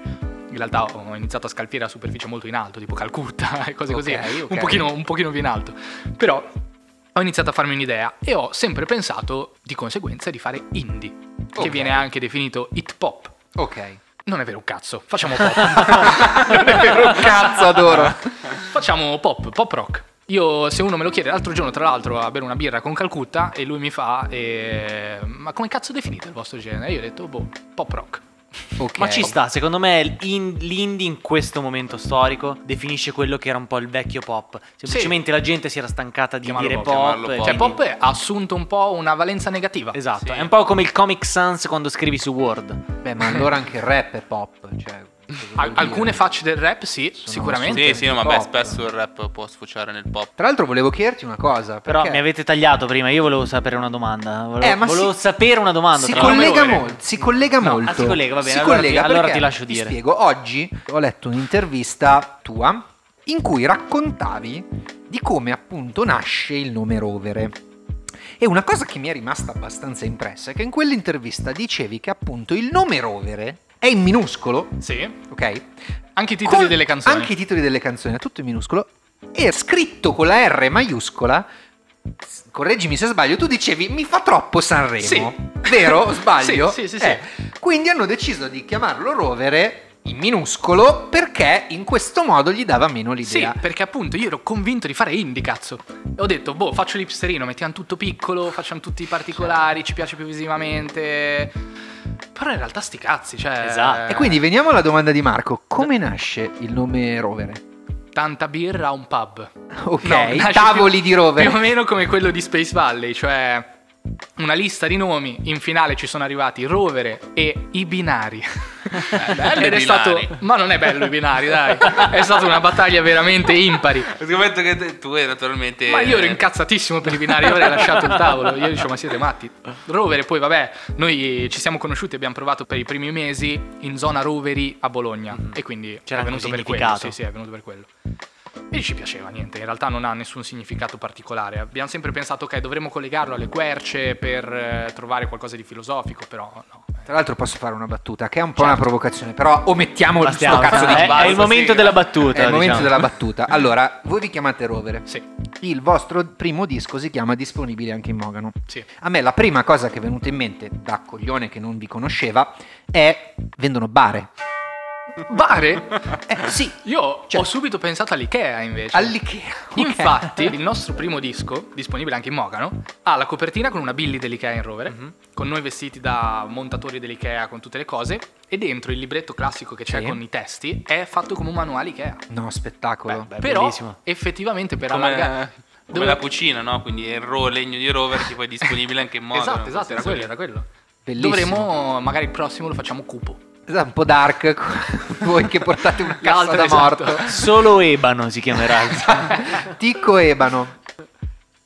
in realtà ho iniziato a scalfire a superficie molto in alto, tipo Calcutta e cose così. Ok, ok. Un, pochino, un pochino più in alto. Però ho iniziato a farmi un'idea e ho sempre pensato di conseguenza di fare indie, che viene anche definito hit pop. Ok. Non è vero un cazzo, facciamo pop. Non è vero un cazzo, adoro. facciamo pop, pop rock. Io, se uno me lo chiede, l'altro giorno, tra l'altro, a bere una birra con Calcutta e lui mi fa: eh, Ma come cazzo definite il vostro genere? Io ho detto: Boh, pop rock. Ok. Ma ci sta, secondo me in- l'indie in questo momento storico definisce quello che era un po' il vecchio pop. Semplicemente la gente si era stancata di Chiamarlo dire pop, pop. Cioè, quindi- pop ha assunto un po' una valenza negativa. Esatto, Sì. è un po' come il Comic Sans quando scrivi su Word. Beh, ma allora anche il rap è pop. Cioè, Al- alcune facce del rap, sì, sicuramente. Sì, sì, no, ma beh, Pop. spesso il rap può sfociare nel pop. Tra l'altro volevo chiederti una cosa. Però perché mi avete tagliato prima, io volevo sapere una domanda. Volevo, Eh, ma volevo si- sapere una domanda. Si tra collega, molto, si collega No, molto. ah, si collega, va bene, Si allora ti- collega allora perché, ti lascio dire. spiego, oggi ho letto un'intervista tua in cui raccontavi di come appunto nasce il nome Rovere. E una cosa che mi è rimasta abbastanza impressa è che in quell'intervista dicevi che appunto il nome Rovere è in minuscolo, Sì. ok? Anche i titoli Con- delle canzoni. Anche i titoli delle canzoni, è tutto in minuscolo. E scritto con la R maiuscola, correggimi se sbaglio, tu dicevi mi fa troppo Sanremo. Sì. Vero? Sbaglio? Sì, sì, sì, sì. Eh, Quindi hanno deciso di chiamarlo Rovere in minuscolo perché in questo modo gli dava meno Sì, l'idea. perché appunto io ero convinto di fare indie, cazzo. E ho detto, boh, faccio l'ipsterino, mettiamo tutto piccolo, facciamo tutti i particolari, ci piace più visivamente. Però in realtà sti cazzi, cioè... Esatto. E quindi veniamo alla domanda di Marco, come nasce il nome Rovere? Tanta birra a un pub. Ok, No, tavoli più- di Rovere. Più o meno come quello di Space Valley, cioè una lista di nomi, in finale ci sono arrivati Rovere e i binari. belli Ed è stato ma non è bello i binari, dai. È stata una battaglia veramente impari. Scommetto che te- tu eri naturalmente... Ma io ero incazzatissimo per i binari, io avrei lasciato il tavolo. Io dicevo, ma siete matti? Rovere, poi vabbè, noi ci siamo conosciuti, abbiamo provato per i primi mesi in zona Roveri a Bologna. E quindi C'era è venuto per quello. Sì, sì, è venuto per quello. E ci piaceva niente, in realtà non ha nessun significato particolare. Abbiamo sempre pensato, ok, dovremmo collegarlo alle querce per eh, trovare qualcosa di filosofico, però no. Tra l'altro posso fare una battuta, che è un po' Certo. una provocazione, però omettiamo Bastiamo, cazzo di è, è il momento della È battuta. il momento diciamo. della battuta. Allora, voi vi chiamate Rovere. Sì, Il vostro primo disco si chiama Disponibile anche in Mogano. sì. A me la prima cosa che è venuta in mente da coglione che non vi conosceva è vendono bare. Bare? Eh sì, Io Cioè- ho subito pensato all'Ikea invece. all'Ikea. ok. Infatti, il nostro primo disco, disponibile anche in Mogano, ha la copertina con una Billy dell'Ikea in rover, Mhm. con noi vestiti da montatori dell'Ikea con tutte le cose, e dentro il libretto classico che c'è Sì. con i testi è fatto come un manuale Ikea. No, spettacolo. Beh, Però, bellissimo. effettivamente, per Come, allargare... come Dove- la cucina, no? Quindi il ro, legno di rover che poi è disponibile anche in modo. Esatto, esatto, era quello, era quello. Bellissimo. Dovremmo, magari il prossimo lo facciamo cupo. Esatto, un po' dark, voi che portate una cassa L'altro, da esatto. morto. Solo Ebano si chiamerà. Ticco Ebano.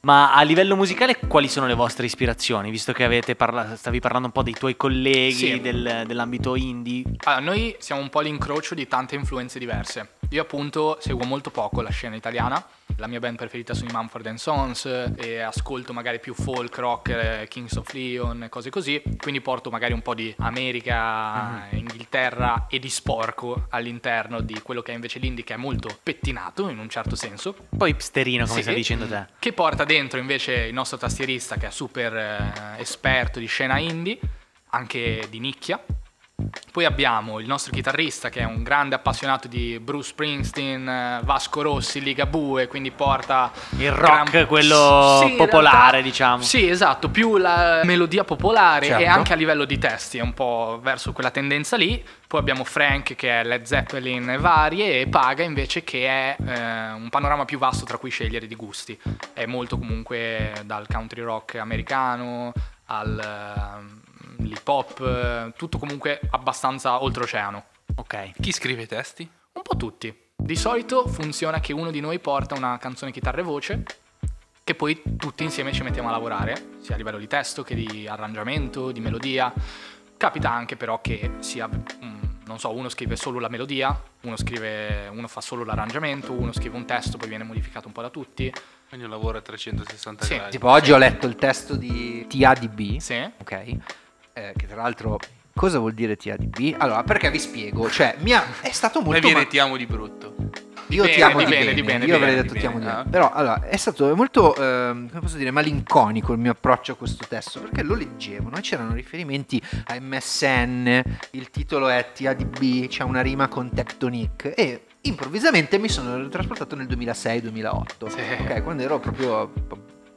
Ma a livello musicale quali sono le vostre ispirazioni? Visto che avete parla- stavi parlando un po' dei tuoi colleghi Sì. del- dell'ambito indie. Allora, noi siamo un po' l'incrocio di tante influenze diverse. Io appunto seguo molto poco la scena italiana, la mia band preferita sono i Mumford Sons e ascolto magari più folk, rock, Kings of Leon cose così, quindi porto magari un po' di America, Inghilterra e di sporco all'interno di quello che è invece l'indie che è molto pettinato in un certo senso. Poi hipsterino, come Sì. stavi dicendo te. Che porta dentro invece il nostro tastierista che è super eh, esperto di scena indie, anche di nicchia. Poi abbiamo il nostro chitarrista che è un grande appassionato di Bruce Springsteen, eh, Vasco Rossi, Ligabue, quindi porta Il rock, quello Sì, popolare, realtà- diciamo. Sì, esatto, più la melodia popolare Certo. e anche a livello di testi, è un po' verso quella tendenza lì. Poi abbiamo Frank che è Led Zeppelin varie e Paga invece che è eh, un panorama più vasto tra cui scegliere di gusti. È molto comunque dal country rock americano all'hip hop, eh, tutto comunque abbastanza oltreoceano. Ok. Chi scrive i testi? Un po' tutti. Di solito funziona che uno di noi porta una canzone chitarra e voce, che poi tutti insieme ci mettiamo a lavorare, sia a livello di testo che di arrangiamento, di melodia. Capita anche però che sia, mm, non so, uno scrive solo la melodia, uno, scrive, uno fa solo l'arrangiamento, uno scrive un testo, poi viene modificato un po' da tutti. Quindi un lavoro a 360 Sì, gradi. Tipo oggi ho letto il testo di TADB, Sì? ok? Eh, che tra l'altro cosa vuol dire TADB? Allora, perché vi spiego, cioè mi ha, è stato Noi molto vi ma- retiamo di brutto. Io bene, ti amo di bene, bene, di bene, io avrei detto ti amo di bene. bene. Ah. Però allora, è stato molto, ehm, come posso dire, malinconico il mio approccio a questo testo, perché lo leggevo, no? E c'erano riferimenti a MSN, il titolo è TADB, c'è una rima con Tectonic e improvvisamente mi sono trasportato nel 2006-2008, Sì. ok? Quando ero proprio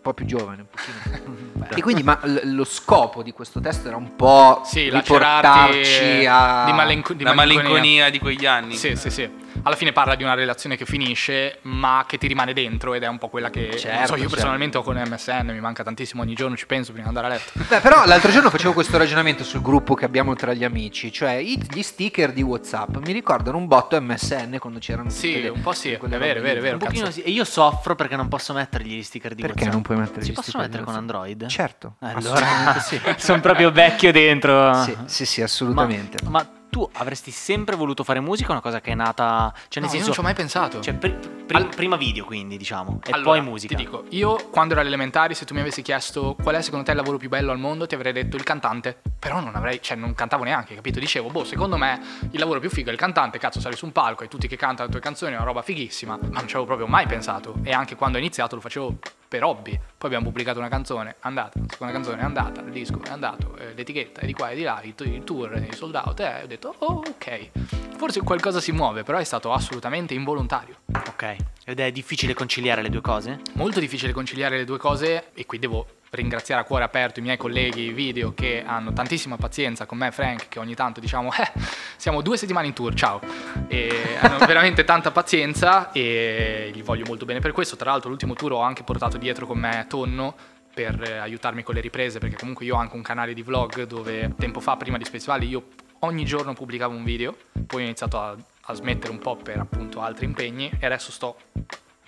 po', un po' più giovane, un pochino. E quindi ma l- lo scopo di questo testo era un po' Sì, riportarci a... di, malinco- di La malinconia. malinconia di quegli anni. Sì, sì, sì. Alla fine parla di una relazione che finisce, ma che ti rimane dentro ed è un po' quella che non so, Certo, io certo. personalmente ho con MSN, mi manca tantissimo ogni giorno, ci penso prima di andare a letto. Beh, però l'altro giorno facevo questo ragionamento sul gruppo che abbiamo tra gli amici, cioè gli sticker di WhatsApp mi ricordano un botto MSN quando c'erano Sì, le- un po' sì, è vero, è vero, è Un vero. cazzo. sì. E io soffro perché non posso mettergli gli sticker di Perché WhatsApp. non puoi mettere Si gli possono sticker di mettere con? Android? Certo. Allora, sì. sono proprio vecchio dentro. Sì, sì, sì, assolutamente. Ma, ma tu avresti sempre voluto fare musica? Una cosa che è nata. Cioè, nel No, io senso. non ci ho mai pensato. Cioè, pri- pri- Al- prima video, quindi, diciamo. E Allora, poi musica. Ti dico, io quando ero alle elementari, se tu mi avessi chiesto qual è secondo te il lavoro più bello al mondo, ti avrei detto il cantante. Però non avrei, cioè non cantavo neanche, capito? Dicevo, boh, secondo me il lavoro più figo è il cantante, cazzo, sali su un palco e tutti che cantano le tue canzoni è una roba fighissima. Ma non ci avevo proprio mai pensato. E anche quando ho iniziato lo facevo per hobby. Poi abbiamo pubblicato una canzone, è andata, la seconda canzone è andata, il disco è andato, eh, l'etichetta è di qua e di là, il, il tour, i sold out, e ho detto, oh ok, forse qualcosa si muove, però è stato assolutamente involontario. Ok. Ed è difficile conciliare le due cose? Molto difficile conciliare le due cose e qui devo ringraziare a cuore aperto i miei colleghi video che hanno tantissima pazienza con me Frank che ogni tanto diciamo eh, siamo due settimane in tour, ciao. E hanno veramente tanta pazienza e gli voglio molto bene per questo. Tra l'altro l'ultimo tour ho anche portato dietro con me Tonno per eh, aiutarmi con le riprese perché comunque io ho anche un canale di vlog dove tempo fa prima di Space Valley io ogni giorno pubblicavo un video, poi ho iniziato a, a smettere un po' per appunto altri impegni e adesso sto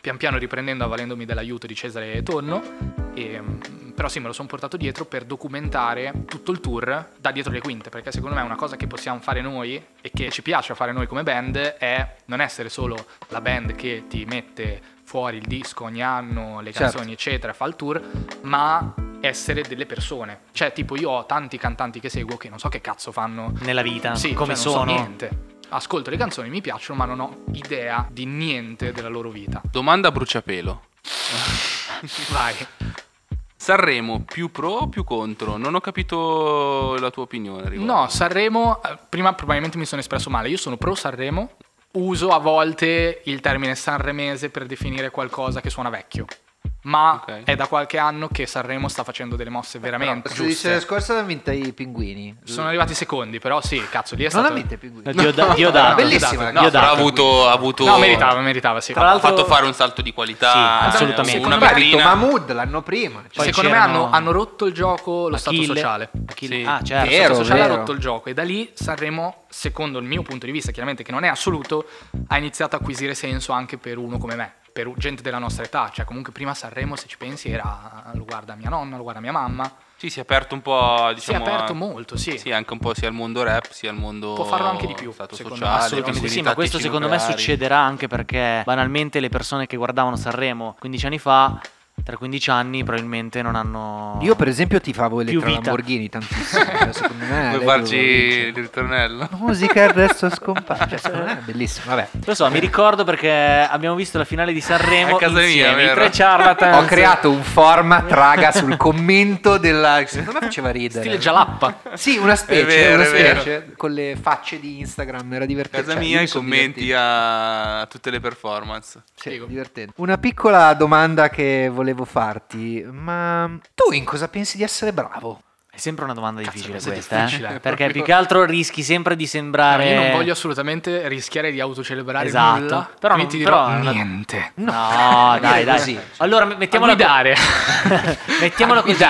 pian piano riprendendo avvalendomi dell'aiuto di Cesare Tonno e, mm, però sì me lo sono portato dietro per documentare tutto il tour da dietro le quinte perché secondo me una cosa che possiamo fare noi e che ci piace fare noi come band è non essere solo la band che ti mette fuori il disco ogni anno, le Certo. canzoni eccetera, fa il tour, ma essere delle persone. Cioè tipo io ho tanti cantanti che seguo che non so che cazzo fanno Nella vita? sì, come cioè, sono? So niente. Ascolto le canzoni, mi piacciono, ma non ho idea di niente della loro vita. Domanda a bruciapelo. Vai. Sanremo più pro o più contro? Non ho capito la tua opinione. riguardo. No, Sanremo, eh, prima probabilmente mi sono espresso male. Io sono pro Sanremo. Uso a volte il termine sanremese per definire qualcosa che suona vecchio. Ma Ok. è da qualche anno che Sanremo sta facendo delle mosse veramente Però, giuste. scorsa hanno vinto i pinguini. Sono arrivati secondi, però sì, cazzo, lì è Non stato... ha vinto i pinguini. Dioda- Diodato. Bellissima la No, Io però ha avuto, ha avuto No, meritava, meritava, sì. Tra ha fatto fare un salto di qualità. Sì, assolutamente. Una Secondo me Ha. Mahmood l'anno prima. Cioè, Secondo me hanno, hanno rotto il gioco lo stato Achille. sociale. Achille- Sì. Ah, certo. Vero, Lo stato sociale ha vero. rotto il gioco e da lì Sanremo, secondo il mio punto di vista, chiaramente che non è assoluto, ha iniziato a acquisire senso anche per uno come me, per gente della nostra età. Cioè, comunque prima Sanremo, se ci pensi, era lo guarda mia nonna, lo guarda mia mamma. Sì, si è aperto un po'. Si è Diciamo, aperto a- molto, sì. Sì, anche un po' sia al mondo rap, sia al mondo. Può farlo anche di più, Stato secondo me, sociale, Assolutamente sì, ma questo secondo me tecnico-nucleari. succederà anche perché banalmente le persone che guardavano Sanremo 15 anni fa, tra 15 anni probabilmente non hanno... Io per esempio ti favo Elettra. Lamborghini tantissimo. cioè, secondo me Vuoi farci il ritornello? La musica il resto scompare. Cioè, secondo me è bellissimo. Vabbè. Lo so, mi ricordo perché abbiamo visto la finale di Sanremo A casa mia, insieme, vero? tre charlatans. Ho creato un format, raga, sul commento della... Secondo me faceva ridere. Stile Jalappa. Sì, una specie, vero, una specie con le facce di Instagram, era A divertente. casa Cioè, io mia mi i commenti divertito. a tutte le performance. Sì, divertente. Una piccola domanda che volevo farti, ma tu in cosa pensi di essere bravo? È sempre una domanda difficile questa è questa, difficile. eh? perché più che altro rischi sempre di No, sembrare... io non voglio assolutamente rischiare di autocelebrare Esatto. nulla. Però non- ti dirò però niente. No, dai, dai. così. Allora, me- mettiamola A guidare. mettiamola così.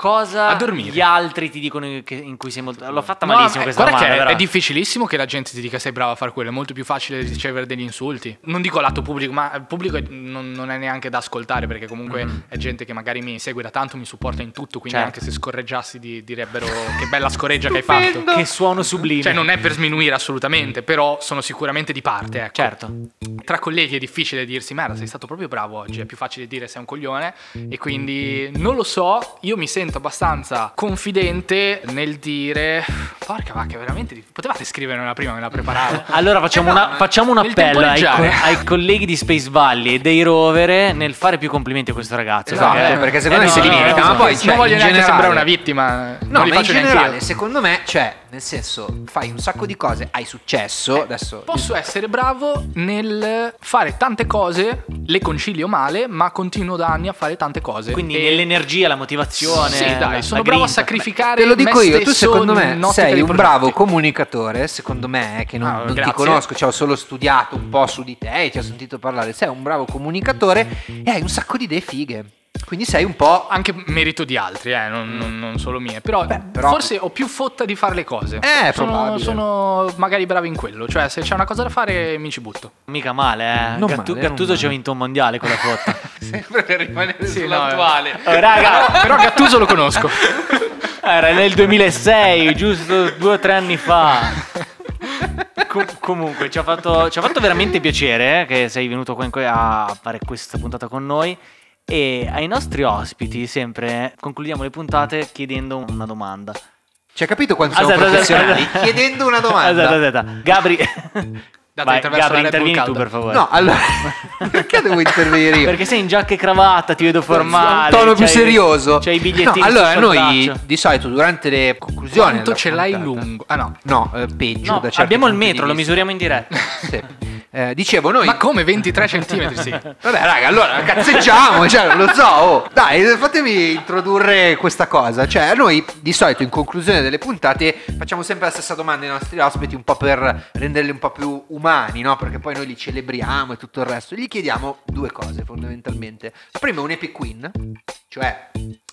Cosa gli altri ti dicono in cui sei molto... L'ho fatta malissimo eh, questa guarda domanda, che è- difficilissimo che la gente ti dica sei bravo a fare quello, è molto più facile ricevere degli insulti. Non dico lato pubblico, ma il pubblico non, non è neanche da ascoltare perché comunque è gente che magari mi segue da tanto, mi supporta in tutto, quindi Certo. anche se scorreggiassi di- direbbero che bella scorreggia che hai fatto. Che suono sublime. Cioè non è per sminuire assolutamente, però sono sicuramente di parte, ecco. Certo. Tra colleghi è difficile dirsi, merda, sei stato proprio bravo oggi, è più facile dire sei un coglione e quindi non lo so, io mi sento abbastanza confidente nel dire, porca vacca, veramente, potevate scrivermela prima, me la preparavo. Allora facciamo, Eh no, una- facciamo un appello ai, co- ai colleghi di Space Valley e dei Rovere nel fare più complimenti a questo ragazzo. Esatto, perché secondo me si limita, ma poi, non cioè, voglio in neanche generale- sembrare una vittima, No, non li ma in generale, io. secondo me, cioè, nel senso, fai un sacco di cose, hai successo, adesso... Posso essere bravo nel fare tante cose, le concilio male, ma continuo da anni a fare tante cose. Quindi E- nell'energia, la motivazione. Sì, la- dai, sono la bravo a sacrificare Te lo dico io, tu secondo me ottica sei un progetti. bravo comunicatore, secondo me, che non, Ah, non ti conosco, cioè ho solo studiato un po' su di te, ti ho sentito parlare, sei un bravo comunicatore e hai un sacco di idee fighe. Quindi sei un po'... Anche merito di altri, eh, non, non- non solo mie. Però, Beh, però- forse ho più fotta di fare le cose. Eh, sono, probabile. sono magari bravo in quello. Cioè, se c'è una cosa da fare, mi ci butto. Mica male, eh. Non Gattu- male, Gattuso ci ha vinto un mondiale con la foto. Sempre per rimanere Sì, sull'attuale. Oh, raga, Però Gattuso lo conosco. era nel 2006, giusto due o tre anni fa. Com- comunque, ci ha, fatto, ci ha fatto veramente piacere eh, che sei venuto qua que- a fare questa puntata con noi. E ai nostri ospiti sempre concludiamo le puntate chiedendo una domanda. Cioè, capito quanto siamo Aspetta, aspetta, professionali? aspetta. Chiedendo una domanda. Aspetta, aspetta. Gabri, Vai, attraverso Gabri, intervieni tu per favore. No, allora, perché devo intervenire io? Perché sei in giacca e cravatta, ti vedo formale. un tono più c'hai- serioso. C'hai i bigliettini No, allora, noi braccio. di solito durante le conclusioni. Quanto ce l'hai puntata- lungo? Ah no. No, eh, peggio. No, da certi abbiamo il metro, lo misuriamo in diretta. Sì. Eh, dicevo, noi. Ma come 23 centimetri, sì. Vabbè, raga, allora cazzeggiamo, cioè, lo so. oh. Dai, fatemi introdurre questa cosa. Cioè, noi di solito in conclusione delle puntate facciamo sempre la stessa domanda ai nostri ospiti, un po' per renderli un po' più umani, no? Perché poi noi li celebriamo e tutto il resto. Gli chiediamo due cose fondamentalmente. La prima è un epic win, cioè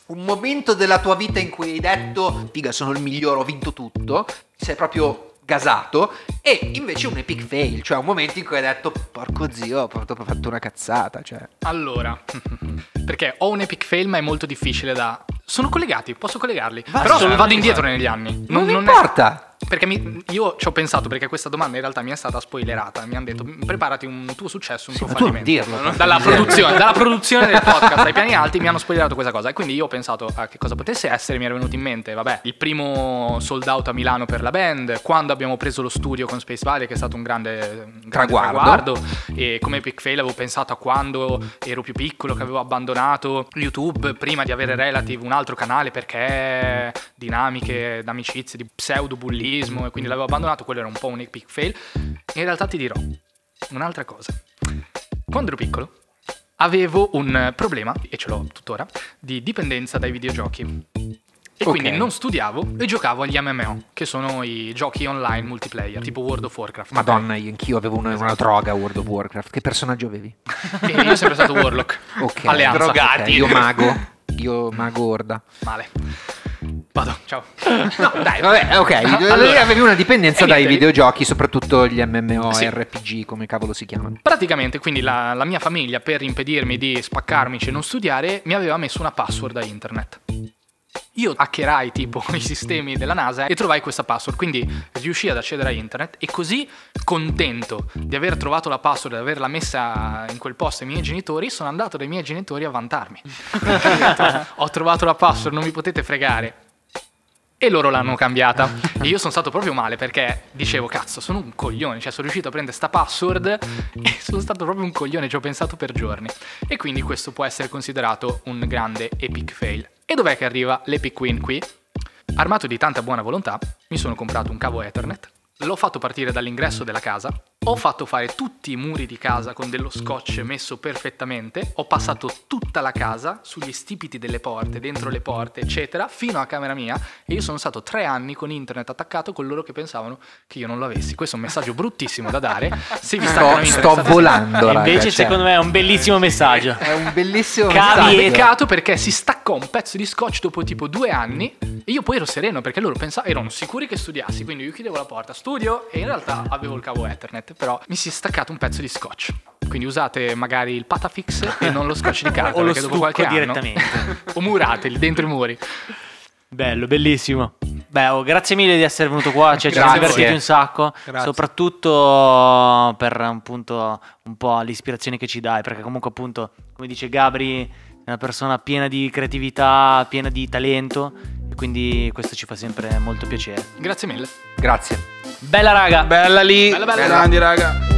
un momento della tua vita in cui hai detto, figa, sono il migliore, ho vinto tutto, sei proprio gasato, e invece un epic fail, cioè un momento in cui hai detto, porco zio, ho proprio fatto una cazzata, cioè... Allora, perché ho un epic fail, ma è molto difficile da. Sono collegati, posso collegarli. Va, Però vado indietro negli anni. Non, è- importa! Perché mi- io ci ho pensato, perché questa domanda in realtà mi è stata spoilerata. Mi hanno detto: preparati un tuo successo, un tuo ma tu fallimento. dirlo, dalla, produzione, dalla produzione del podcast ai piani alti mi hanno spoilerato questa cosa. E quindi io ho pensato a che cosa potesse essere. Mi era venuto in mente, vabbè, il primo sold out a Milano per la band. Quando abbiamo preso lo studio con Space Valley, che è stato un grande, un grande Traguardo. traguardo. E come epic fail avevo pensato a quando ero più piccolo, che avevo abbandonato YouTube prima di avere Relative, un altro canale perché dinamiche d'amicizie, di pseudo bullismo e quindi l'avevo abbandonato, quello era un po' un epic fail. In realtà ti dirò un'altra cosa. Quando ero piccolo avevo un problema, e ce l'ho tuttora, di dipendenza dai videogiochi. E Ok. quindi non studiavo e giocavo agli MMO, che sono i giochi online multiplayer, tipo World of Warcraft. Madonna, io anch'io avevo una, una droga a World of Warcraft. Che personaggio avevi? E io sono sempre stato Warlock. Ok, Alleanza. ok, io mago. Io mago orda. Male. Vado, ciao. No, dai, vabbè, ok. Allora, avevi una dipendenza e dai niente. videogiochi, soprattutto gli MMO, Sì. RPG, come cavolo si chiamano. Praticamente, quindi la, la mia famiglia, per impedirmi di spaccarmici e non studiare, mi aveva messo una password a internet. Io hackerai tipo i sistemi della NASA e trovai questa password, quindi riuscii ad accedere a internet e così contento di aver trovato la password e di averla messa in quel posto ai miei genitori, sono andato dai miei genitori a vantarmi. Ho trovato la password, non mi potete fregare. E loro l'hanno cambiata. E io sono stato proprio male perché dicevo, cazzo, sono un coglione. Cioè, sono riuscito a prendere sta password e sono stato proprio un coglione. Ci ho pensato per giorni. E quindi questo può essere considerato un grande epic fail. E dov'è che arriva l'epic win qui? Armato di tanta buona volontà, mi sono comprato un cavo Ethernet. L'ho fatto partire dall'ingresso della casa. Ho fatto fare tutti i muri di casa con dello scotch messo perfettamente. Ho passato tutta la casa sugli stipiti delle porte, dentro le porte, eccetera, fino a camera mia. E io sono stato tre anni con internet attaccato con loro che pensavano che io non l'avessi. Questo è un messaggio bruttissimo da dare. Se vi Sto, internet, sto volando, raga, Invece, cioè, secondo me, è un bellissimo messaggio. È un bellissimo Cavi messaggio. Peccato perché si staccò un pezzo di scotch dopo tipo due anni e io poi ero sereno perché loro pensavano, erano sicuri che studiassi, quindi io chiudevo la porta, studio e in realtà avevo il cavo Ethernet, però mi si è staccato un pezzo di scotch. Quindi usate magari il Patafix e non lo scotch di carta O lo perché dopo qualche stucco anno direttamente. o murateli dentro i muri. Bello, bellissimo. Beh, oh, grazie mille di essere venuto qua, cioè, ci siamo divertiti un sacco, Grazie. soprattutto per appunto un po' l'ispirazione che ci dai, perché comunque appunto, come dice Gabri, è una persona piena di creatività, piena di talento quindi questo ci fa sempre molto piacere. Grazie mille. Grazie. Bella raga! Bella lì. Bella, bella. Grandi raga.